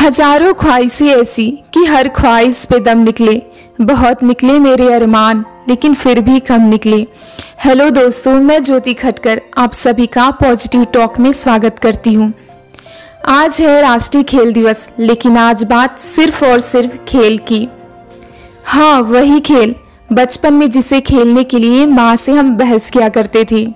हज़ारों ख्वाहिशें ऐसी कि हर ख्वाहिश पे दम निकले। बहुत निकले मेरे अरमान, लेकिन फिर भी कम निकले। हेलो दोस्तों, मैं ज्योति खटकर आप सभी का पॉजिटिव टॉक में स्वागत करती हूँ। आज है राष्ट्रीय खेल दिवस, लेकिन आज बात सिर्फ़ और सिर्फ़ खेल की। हाँ वही खेल। बचपन में जिसे खेलने के लिए माँ से हम बहस किया करते थे।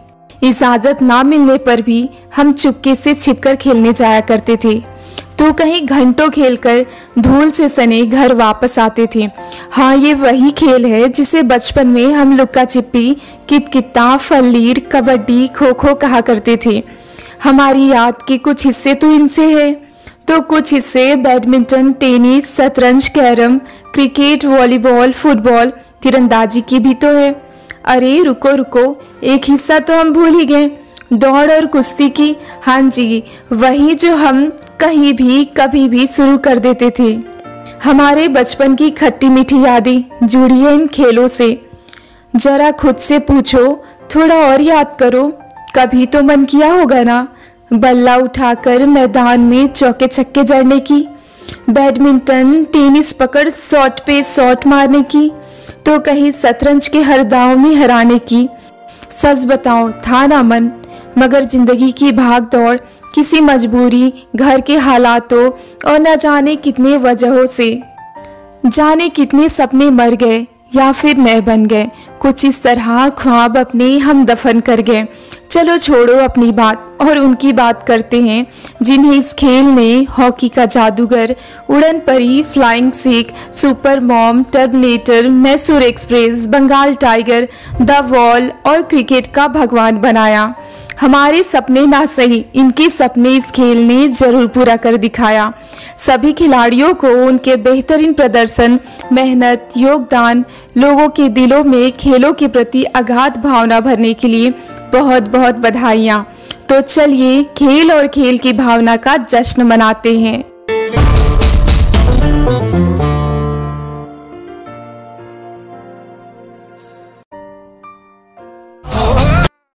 इजाज़त ना मिलने पर भी हम चुपके से छिपकर खेलने जाया करते थे। तो कहीं घंटों खेलकर धूल से सने घर वापस आते थे। हाँ ये वही खेल है जिसे बचपन में हम लुक्का छिपी कितकिता फलीर कबड्डी खो खो कहा करते थे। हमारी याद के कुछ हिस्से तो इनसे है। तो कुछ हिस्से बैडमिंटन, टेनिस, शतरंज, कैरम, क्रिकेट, वॉलीबॉल, फुटबॉल, तीरंदाजी की भी तो है। अरे, रुको रुको, एक हिस्सा तो हम भूल ही गए। दौड़ और कुश्ती की। हाँ जी, वही जो हम कहीं भी, कभी भी शुरू कर देते थे। हमारे बचपन की खट्टी मीठी यादें जुड़ी है इन खेलों से। जरा खुद से पूछो, थोड़ा और याद करो। कभी तो मन किया होगा ना, बल्ला उठाकर मैदान में चौके छक्के जड़ने की। बैडमिंटन, टेनिस पकड़, शॉट पे शॉट मारने की। तो कहीं शतरंज के हर दाव में हराने की। सच बताओ, था ना मन, मगर ज़िंदगी की भाग दौड़ किसी मजबूरी, घर के हालातों और न जाने कितने वजहों से। जाने कितने सपने मर गए या फिर नए बन गए। कुछ इस तरह ख्वाब अपने हम दफन कर गए। चलो छोड़ो अपनी बात और उनकी बात करते हैं, जिन्हें इस खेल ने हॉकी का जादूगर, उड़न परी flying Sikh super mom terminator Mysore express, Bengal tiger the wall और क्रिकेट का भगवान बनाया। हमारे सपने ना सही, इनके सपने इस खेल ने ज़रूर पूरा कर दिखाया। सभी खिलाड़ियों को उनके बेहतरीन प्रदर्शन, मेहनत, योगदान, लोगों के दिलों में खेलों के प्रति अगाध भावना भरने के लिए बहुत बहुत बधाइयाँ। तो चलिए, खेल और खेल की भावना का जश्न मनाते हैं।